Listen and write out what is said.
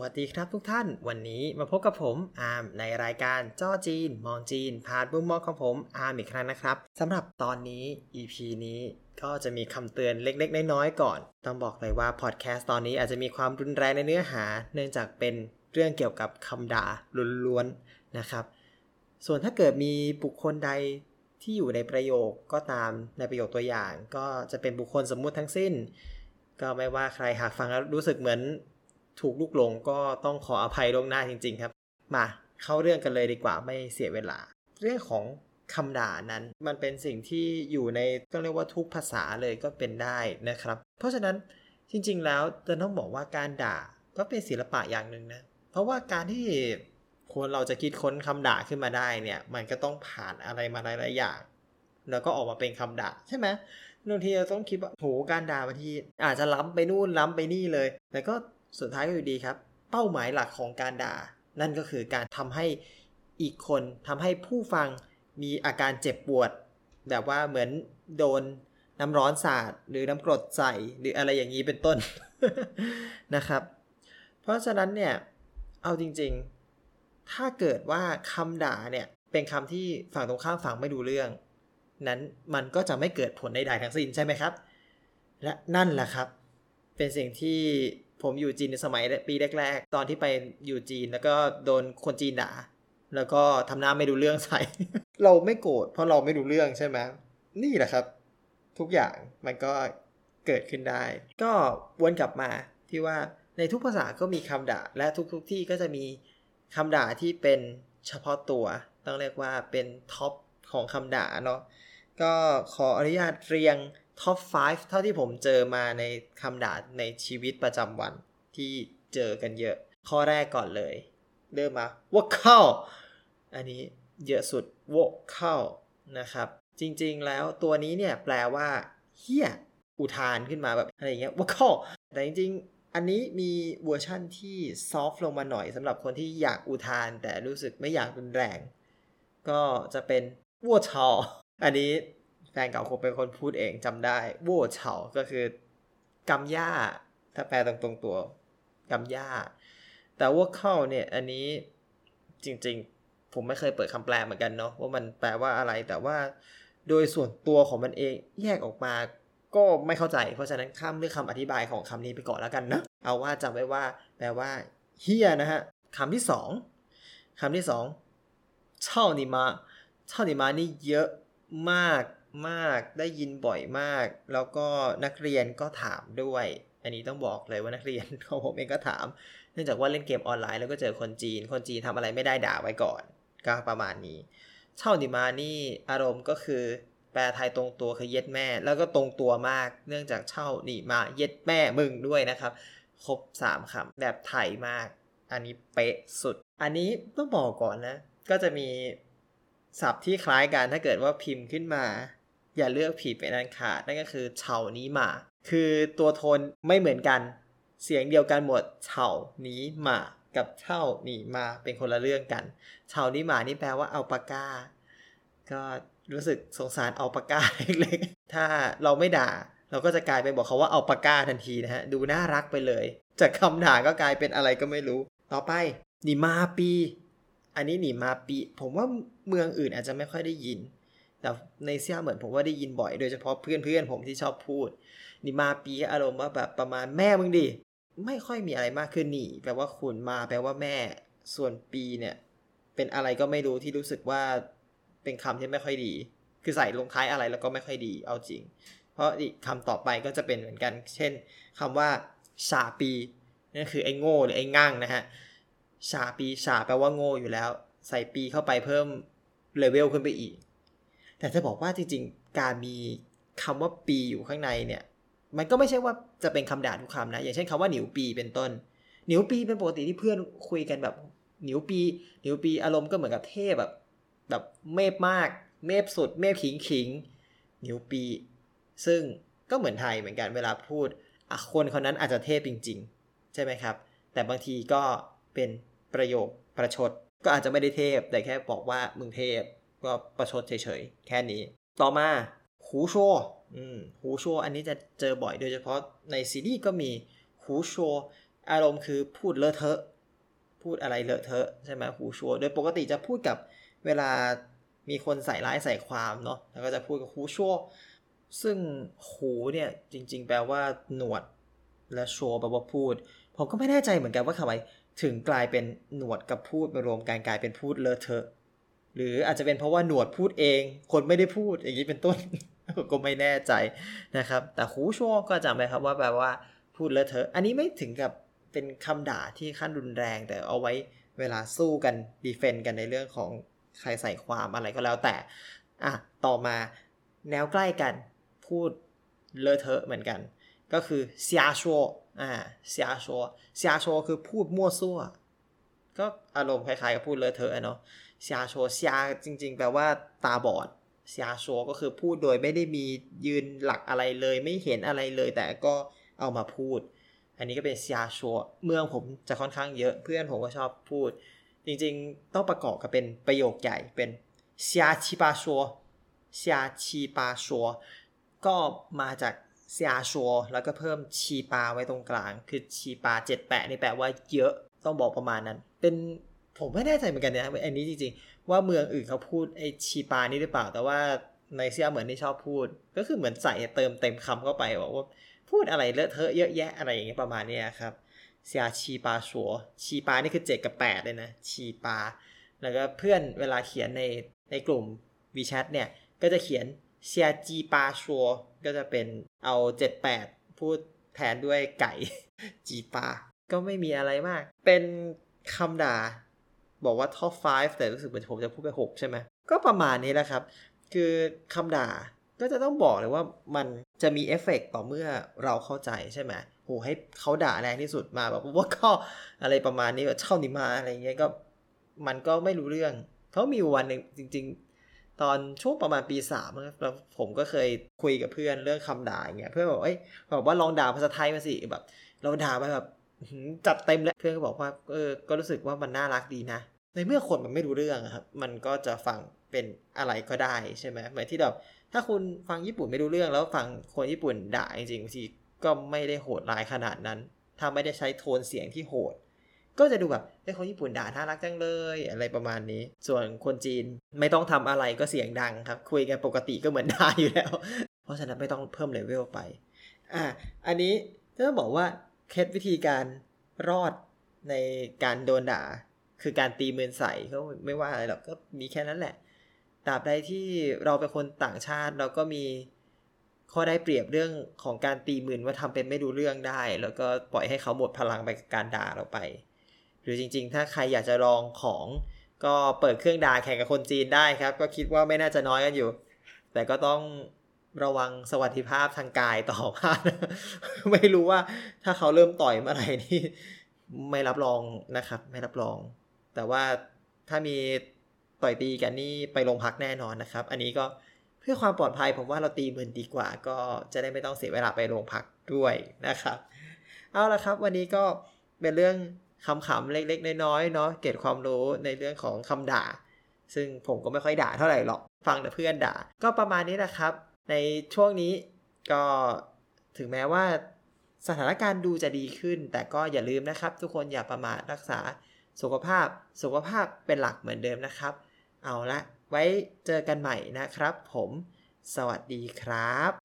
วัสดีครับทุกท่าน วันนี้มาพบกับผมอาร์มในรายการจ้อจีน มองจีน ผ่านมุมมองของผมอาร์มอีกครั้งนะครับสำหรับตอนนี้ EP นี้ก็จะมีคำเตือนเล็กๆ น้อยๆก่อน ต้องบอกเลยว่าพอดแคสต์ตอนนี้อาจจะมีความรุนแรงในเนื้อหา เนื่องจากเป็นเรื่องเกี่ยวกับคำด่าล้วนๆนะครับ ส่วนถ้าเกิดมีบุคคลใดที่อยู่ในประโยคก็ตามในประโยคตัวอย่าง ก็จะเป็นบุคคลสมมุติทั้งสิ้น ก็ไม่ว่าใครหากฟังแล้วรู้สึกเหมือน ถูกลุกหลงก็ต้องขออภัยล่วงหน้าจริง ๆ ครับ มาเข้าเรื่องกันเลยดีกว่าไม่เสียเวลา เรื่องของคำด่านั้น มันเป็นสิ่งที่อยู่ในต้องเรียกว่าทุกภาษาเลยก็เป็นได้นะครับ เพราะฉะนั้นจริง ๆ แล้วจะต้องบอกว่าการด่าก็เป็นศิลปะอย่างหนึ่งนะ เพราะว่าการที่คนเราจะคิดค้นคำด่าขึ้นมาได้เนี่ย มันก็ต้องผ่านอะไรมาหลายๆอย่าง แล้วก็ออกมาเป็นคำด่าใช่ไหมบางทีเราต้องคิดว่าโหการด่าบางทีอาจจะล้ำไปนู่นล้ำไปนี่เลย แต่ก็ สุดท้ายก็อยู่ดีครับ เป้าหมายหลักของการด่า นั่นก็คือการทำให้อีกคนทำให้ผู้ฟังมีอาการเจ็บปวด แบบว่าเหมือนโดนน้ำร้อนสาดหรือน้ำกรดใส่หรืออะไรอย่างนี้เป็นต้นนะครับ เพราะฉะนั้นเนี่ยเอาจริงๆ ถ้าเกิดว่าคำด่าเนี่ยเป็นคำที่ฝั่งตรงข้ามฝั่งไม่ดูเรื่อง นั้นมันก็จะไม่เกิดผลใดๆทั้งสิ้นใช่ไหมครับ และนั่นแหละครับ เป็นสิ่งที่ ผมอยู่จีนในสมัยปีแรก ๆ ตอนที่ไปอยู่จีนแล้วก็โดนคนจีนด่า แล้วก็ทำหน้าไม่ดูเรื่องใส่ เราไม่โกรธเพราะเราไม่ดูเรื่องใช่ไหมนี่แหละครับ ทุกอย่างมันก็เกิดขึ้นได้ ก็วนกลับมาที่ว่าในทุกภาษาก็มีคำด่า และทุกๆที่ก็จะมีคำด่าที่เป็นเฉพาะตัว ต้องเรียกว่าเป็นท็อปของคำด่าเนาะก็ขออนุญาตเรียง ท็อป 5 เท่าที่ผมเจอมาในคำด่าในชีวิตประจำวันที่เจอกันเยอะ ข้อแรกก่อนเลย เริ่มมาว่าเข้า อันนี้เยอะสุดวกเข้านะครับ จริงๆแล้วตัวนี้เนี่ยแปลว่าเฮี้ยอุทานขึ้นมาแบบอะไรเงี้ยว่าเข้าแต่จริงๆ อันนี้มีเวอร์ชั่นที่ซอฟลงมาหน่อยสำหรับคนที่อยากอุทานแต่รู้สึกไม่อยากรุนแรง ก็จะเป็นวัวชออันนี้ แฟนเก่าคงเป็นคนพูดเองจำได้วัวเฉาก็คือกำย่าถ้าแปลตรงๆตัวกำย่าแต่ว่าเข้าเนี่ยอันนี้จริงๆ ผมไม่เคยเปิดคำแปลเหมือนกันเนาะว่ามันแปลว่าอะไรแต่ว่าโดยส่วนตัวของมันเองแยกออกมาก็ไม่เข้าใจ เพราะฉะนั้นข้ามเรื่องคำอธิบายของคำนี้ไปก่อนแล้วกันนะ เอาว่าจำไว้ว่า แปลว่าเฮียนะฮะคำที่สองคำที่สองเช่านิมาเช่านิมานี่เยอะมาก มากได้ยินบ่อยมาก แล้วก็นักเรียนก็ถามด้วย อันนี้ต้องบอกเลยว่านักเรียนของผมเองก็ถาม เนื่องจากว่าเล่นเกมออนไลน์แล้วก็เจอคนจีน คนจีนทำอะไรไม่ได้ด่าไว้ก่อน ก็ประมาณนี้ เช่านิมานี่อารมณ์ก็คือแปลไทยตรงตัวคือเย็ดแม่ แล้วก็ตรงตัวมาก เนื่องจากเช่านี่มาเย็ดแม่มึงด้วยนะครับ ครบ3คำแบบไทยมาก อันนี้เป๊ะสุด อันนี้ต้องบอกก่อนนะ ก็จะมีศัพท์ที่คล้ายกันถ้าเกิดว่าพิมพ์ขึ้นมา อย่าเลือกผิดเป็นอันขาดนั่นก็คือเฉานี้มา คือตัวโทนไม่เหมือนกัน เสียงเดียวกันหมดเฉานี้มากับเช่านี่มาเป็นคนละเรื่องกันเฉานี้มานี่แปลว่าเอาปากกา ก็รู้สึกสงสารเอาปากกาเล็กๆ ถ้าเราไม่ด่า เราก็จะกลายเป็นบอกเขาว่าเอาปากกาทันทีนะฮะ ดูน่ารักไปเลย จากคำด่าก็กลายเป็นอะไรก็ไม่รู้ ต่อไปนีมาปี อันนี้หนีมาปี ผมว่าเมืองอื่นอาจจะไม่ค่อยได้ยิน แต่ในเซียเหมือนผมว่าได้ยินบ่อยโดยเฉพาะเพื่อนเพื่อนผมที่ชอบพูดนี่มาปีอารมณ์ว่าแบบประมาณแม่มึงดิไม่ค่อยมีอะไรมากขึ้นนี่แปลว่าคุณมาแปลว่าแม่ ส่วนปีเนี่ย เป็นอะไรก็ไม่รู้ที่รู้สึกว่าเป็นคำที่ไม่ค่อยดี คือใส่ลงท้ายอะไรแล้วก็ไม่ค่อยดีเอาจริง เพราะอีกคำต่อไปก็จะเป็นเหมือนกัน เช่นคำว่าชาปีนั่นคือไอ้โง่หรือไอ้ง่างนะฮะชาปีชาแปลว่าโง่อยู่แล้ว ใส่ปีเข้าไปเพิ่มเลเวลขึ้นไปอีก แต่จะบอกว่าจริงๆ การมีคำว่าปีอยู่ข้างในเนี่ย มันก็ไม่ใช่ว่าจะเป็นคำด่าทุกคำนะ อย่างเช่นคำว่าหนิวปีเป็นต้น หนิวปีเป็นปกติที่เพื่อนคุยกันแบบหนิวปี หนิวปีอารมณ์ก็เหมือนกับเทพแบบ แบบเมพมาก เมพสุด เมพขิงขิงหนิวปี ซึ่งก็เหมือนไทยเหมือนกันเวลาพูดคนคนนั้นอาจจะเทพจริง ๆ ใช่ไหมครับ แต่บางทีก็เป็นประโยคประชด ก็อาจจะไม่ได้เทพแต่แค่บอกว่ามึงเทพ ก็ประชดเฉยๆ แค่นี้ ต่อมาหูโชอืมหูโชอันนี้จะเจอบ่อยโดยเฉพาะในซีรีส์ก็มีหูโชอารมณ์คือพูดเลอะเทอะ พูดอะไรเลอะเทอะใช่ไหมหูชัวโดยปกติจะพูดกับเวลามีคนใส่ร้ายใส่ความเนาะแล้วก็จะพูดกับหูชัวซึ่งหูเนี่ยจริง ๆ แปลว่าหนวดและชัวแปลว่าพูด ผมก็ไม่แน่ใจเหมือนกันว่าทำไมถึงกลายเป็นหนวดกับพูดมารวมกันกลายเป็นพูดเลอะเทอะ หรืออาจจะเป็นเพราะว่าหนวดพูดเอง คนไม่ได้พูดอย่างนี้เป็นต้นก็ไม่แน่ใจนะครับ แต่หูชัวก็จำไว้ครับว่าแปลว่าพูดเลอะเทอะ อันนี้ไม่ถึงกับเป็นคำด่าที่ขั้นรุนแรง แต่เอาไว้เวลาสู้กันดีเฟนต์กันในเรื่องของใครใส่ความอะไรก็แล้วแต่อะต่อมาแนวใกล้กันพูดเลอะเทอะเหมือนกัน ก็คือ 瞎说 อ่า 瞎说 瞎说 คือพูดมั่วซั่ว ก็อารมณ์คล้ายๆกับพูดเลอะเทอะเนาะ 瞎说 瞎 จริง ๆ แปลว่าตาบอด 瞎说 ก็คือพูดโดยไม่ได้มียืนหลักอะไรเลย ไม่เห็นอะไรเลย แต่ก็เอามาพูด อันนี้ก็เป็น 瞎说 เมืองผมจะค่อนข้างเยอะเพื่อนผมก็ชอบพูด จริงๆ ต้องประกอบกับเป็นประโยคใหญ่เป็นเซียชิปาชัวเซียชิปาชัวก็มาจากเซียชัวแล้วก็เพิ่มชีปาไว้ตรงกลาง คือชีปาเจ็ดแปะนี่แปลว่าเยอะต้องบอกประมาณนั้น เป็น ผมไม่แน่ใจเหมือนกันนะอันนี้จริงๆ ว่าเมืองอื่นเขาพูดไอชีปานี่หรือเปล่า แต่ว่าในเซียเหมือนที่ชอบพูด ก็คือเหมือนใส่เติมเต็มคำเข้าไปบอกว่าพูดอะไรเลอะเทอะเยอะแยะอะไรอย่างเงี้ยประมาณนี้ครับเซียชีปาชัวชีปานี่คือเจ็ดกับแปดเลยนะ ชีปา แล้วก็เพื่อนเวลาเขียนในในกลุ่ม WeChat เนี่ย ก็จะเขียนเซียจีปาชัวก็จะเป็นเอาเจ็ดแปดพูดแทนด้วยไก่จีปา ก็ไม่มีอะไรมาก เป็นคำด่า บอกว่า top 5 แต่รู้สึกเหมือนผมจะพูดไป 6 ใช่ไหม ก็ประมาณนี้แหละครับ คือคำด่าก็จะต้องบอกเลยว่ามันจะมีเอฟเฟกต่อเมื่อเราเข้าใจใช่ไหมโหให้เขาด่าแรงที่สุดมาแบบว่าก็อะไรประมาณนี้แบบเช่านิมาอะไรเงี้ยก็มันก็ไม่รู้เรื่อง เขามีวันหนึ่งจริง ๆ ตอนช่วงประมาณปีสามแล้วผมก็เคยคุยกับเพื่อนเรื่องคำด่าอย่างเงี้ยเพื่อนบอกเอ้ยบอกว่าลองด่าภาษาไทยมาสิแบบ เราด่าไปแบบ จัดเต็มเลยเพื่อนก็บอกว่าเออก็รู้สึกว่ามันน่ารักดีนะ ในเมื่อคนมันไม่รู้เรื่องครับ มันก็จะฟังเป็นอะไรก็ได้ใช่ไหมเหมือนที่แบบถ้าคุณฟังญี่ปุ่นไม่รู้เรื่องแล้วฟังคนญี่ปุ่นด่าจริงๆบางทีก็ไม่ได้โหดร้ายขนาดนั้น ถ้าไม่ได้ใช้โทนเสียงที่โหด ก็จะดูแบบไอ้คนญี่ปุ่นด่าน่ารักจังเลยอะไรประมาณนี้ ส่วนคนจีนไม่ต้องทำอะไรก็เสียงดังครับ คุยกันปกติก็เหมือนด่าอยู่แล้ว เพราะฉะนั้นไม่ต้องเพิ่มเลเวลไป อะอันนี้ต้อบอกว่า เคล็ดวิธีการรอดในการโดนด่า คือการตีมือใส่ก็ไม่ว่าอะไรหรอกก็มีแค่นั้นแหละตราบใดที่เราเป็นคนต่างชาติเราก็มีข้อได้เปรียบเรื่องของการตีมือว่าทำเป็นไม่รู้เรื่องได้ แล้วก็ปล่อยให้เขาหมดพลังไปกับการด่าเราไป หรือจริงๆ ถ้าใครอยากจะลองของก็เปิดเครื่องด่าแข่งกับคนจีนได้ครับ ก็คิดว่าไม่น่าจะน้อยกันอยู่ แต่ก็ต้อง ระวังสวัสดิภาพทางกายต่อพาไม่รู้ว่าถ้าเขาเริ่มต่อยเมื่อไหร่นี่ไม่รับรองนะครับ ไม่รับรอง แต่ว่าถ้ามีต่อยตีกันนี่ไปโรงพักแน่นอนนะครับ อันนี้ก็เพื่อความปลอดภัยผมว่าเราตีมืนดีกว่า ก็จะได้ไม่ต้องเสียเวลาไปโรงพักด้วยนะครับ เอาละครับ วันนี้ก็เป็นเรื่องคำๆเล็กๆน้อยๆเนาะเก็บความรู้ในเรื่องของคำด่า ซึ่งผมก็ไม่ค่อยด่าเท่าไหร่หรอกฟังแต่เพื่อนด่า ก็ประมาณนี้นะครับ ในช่วงนี้ก็ถึงแม้ว่าสถานการณ์ดูจะดีขึ้น แต่ก็อย่าลืมนะครับ ทุกคนอย่าประมาทรักษาสุขภาพสุขภาพเป็นหลักเหมือนเดิมนะครับ เอาละไว้เจอกันใหม่นะครับ ผม สวัสดีครับ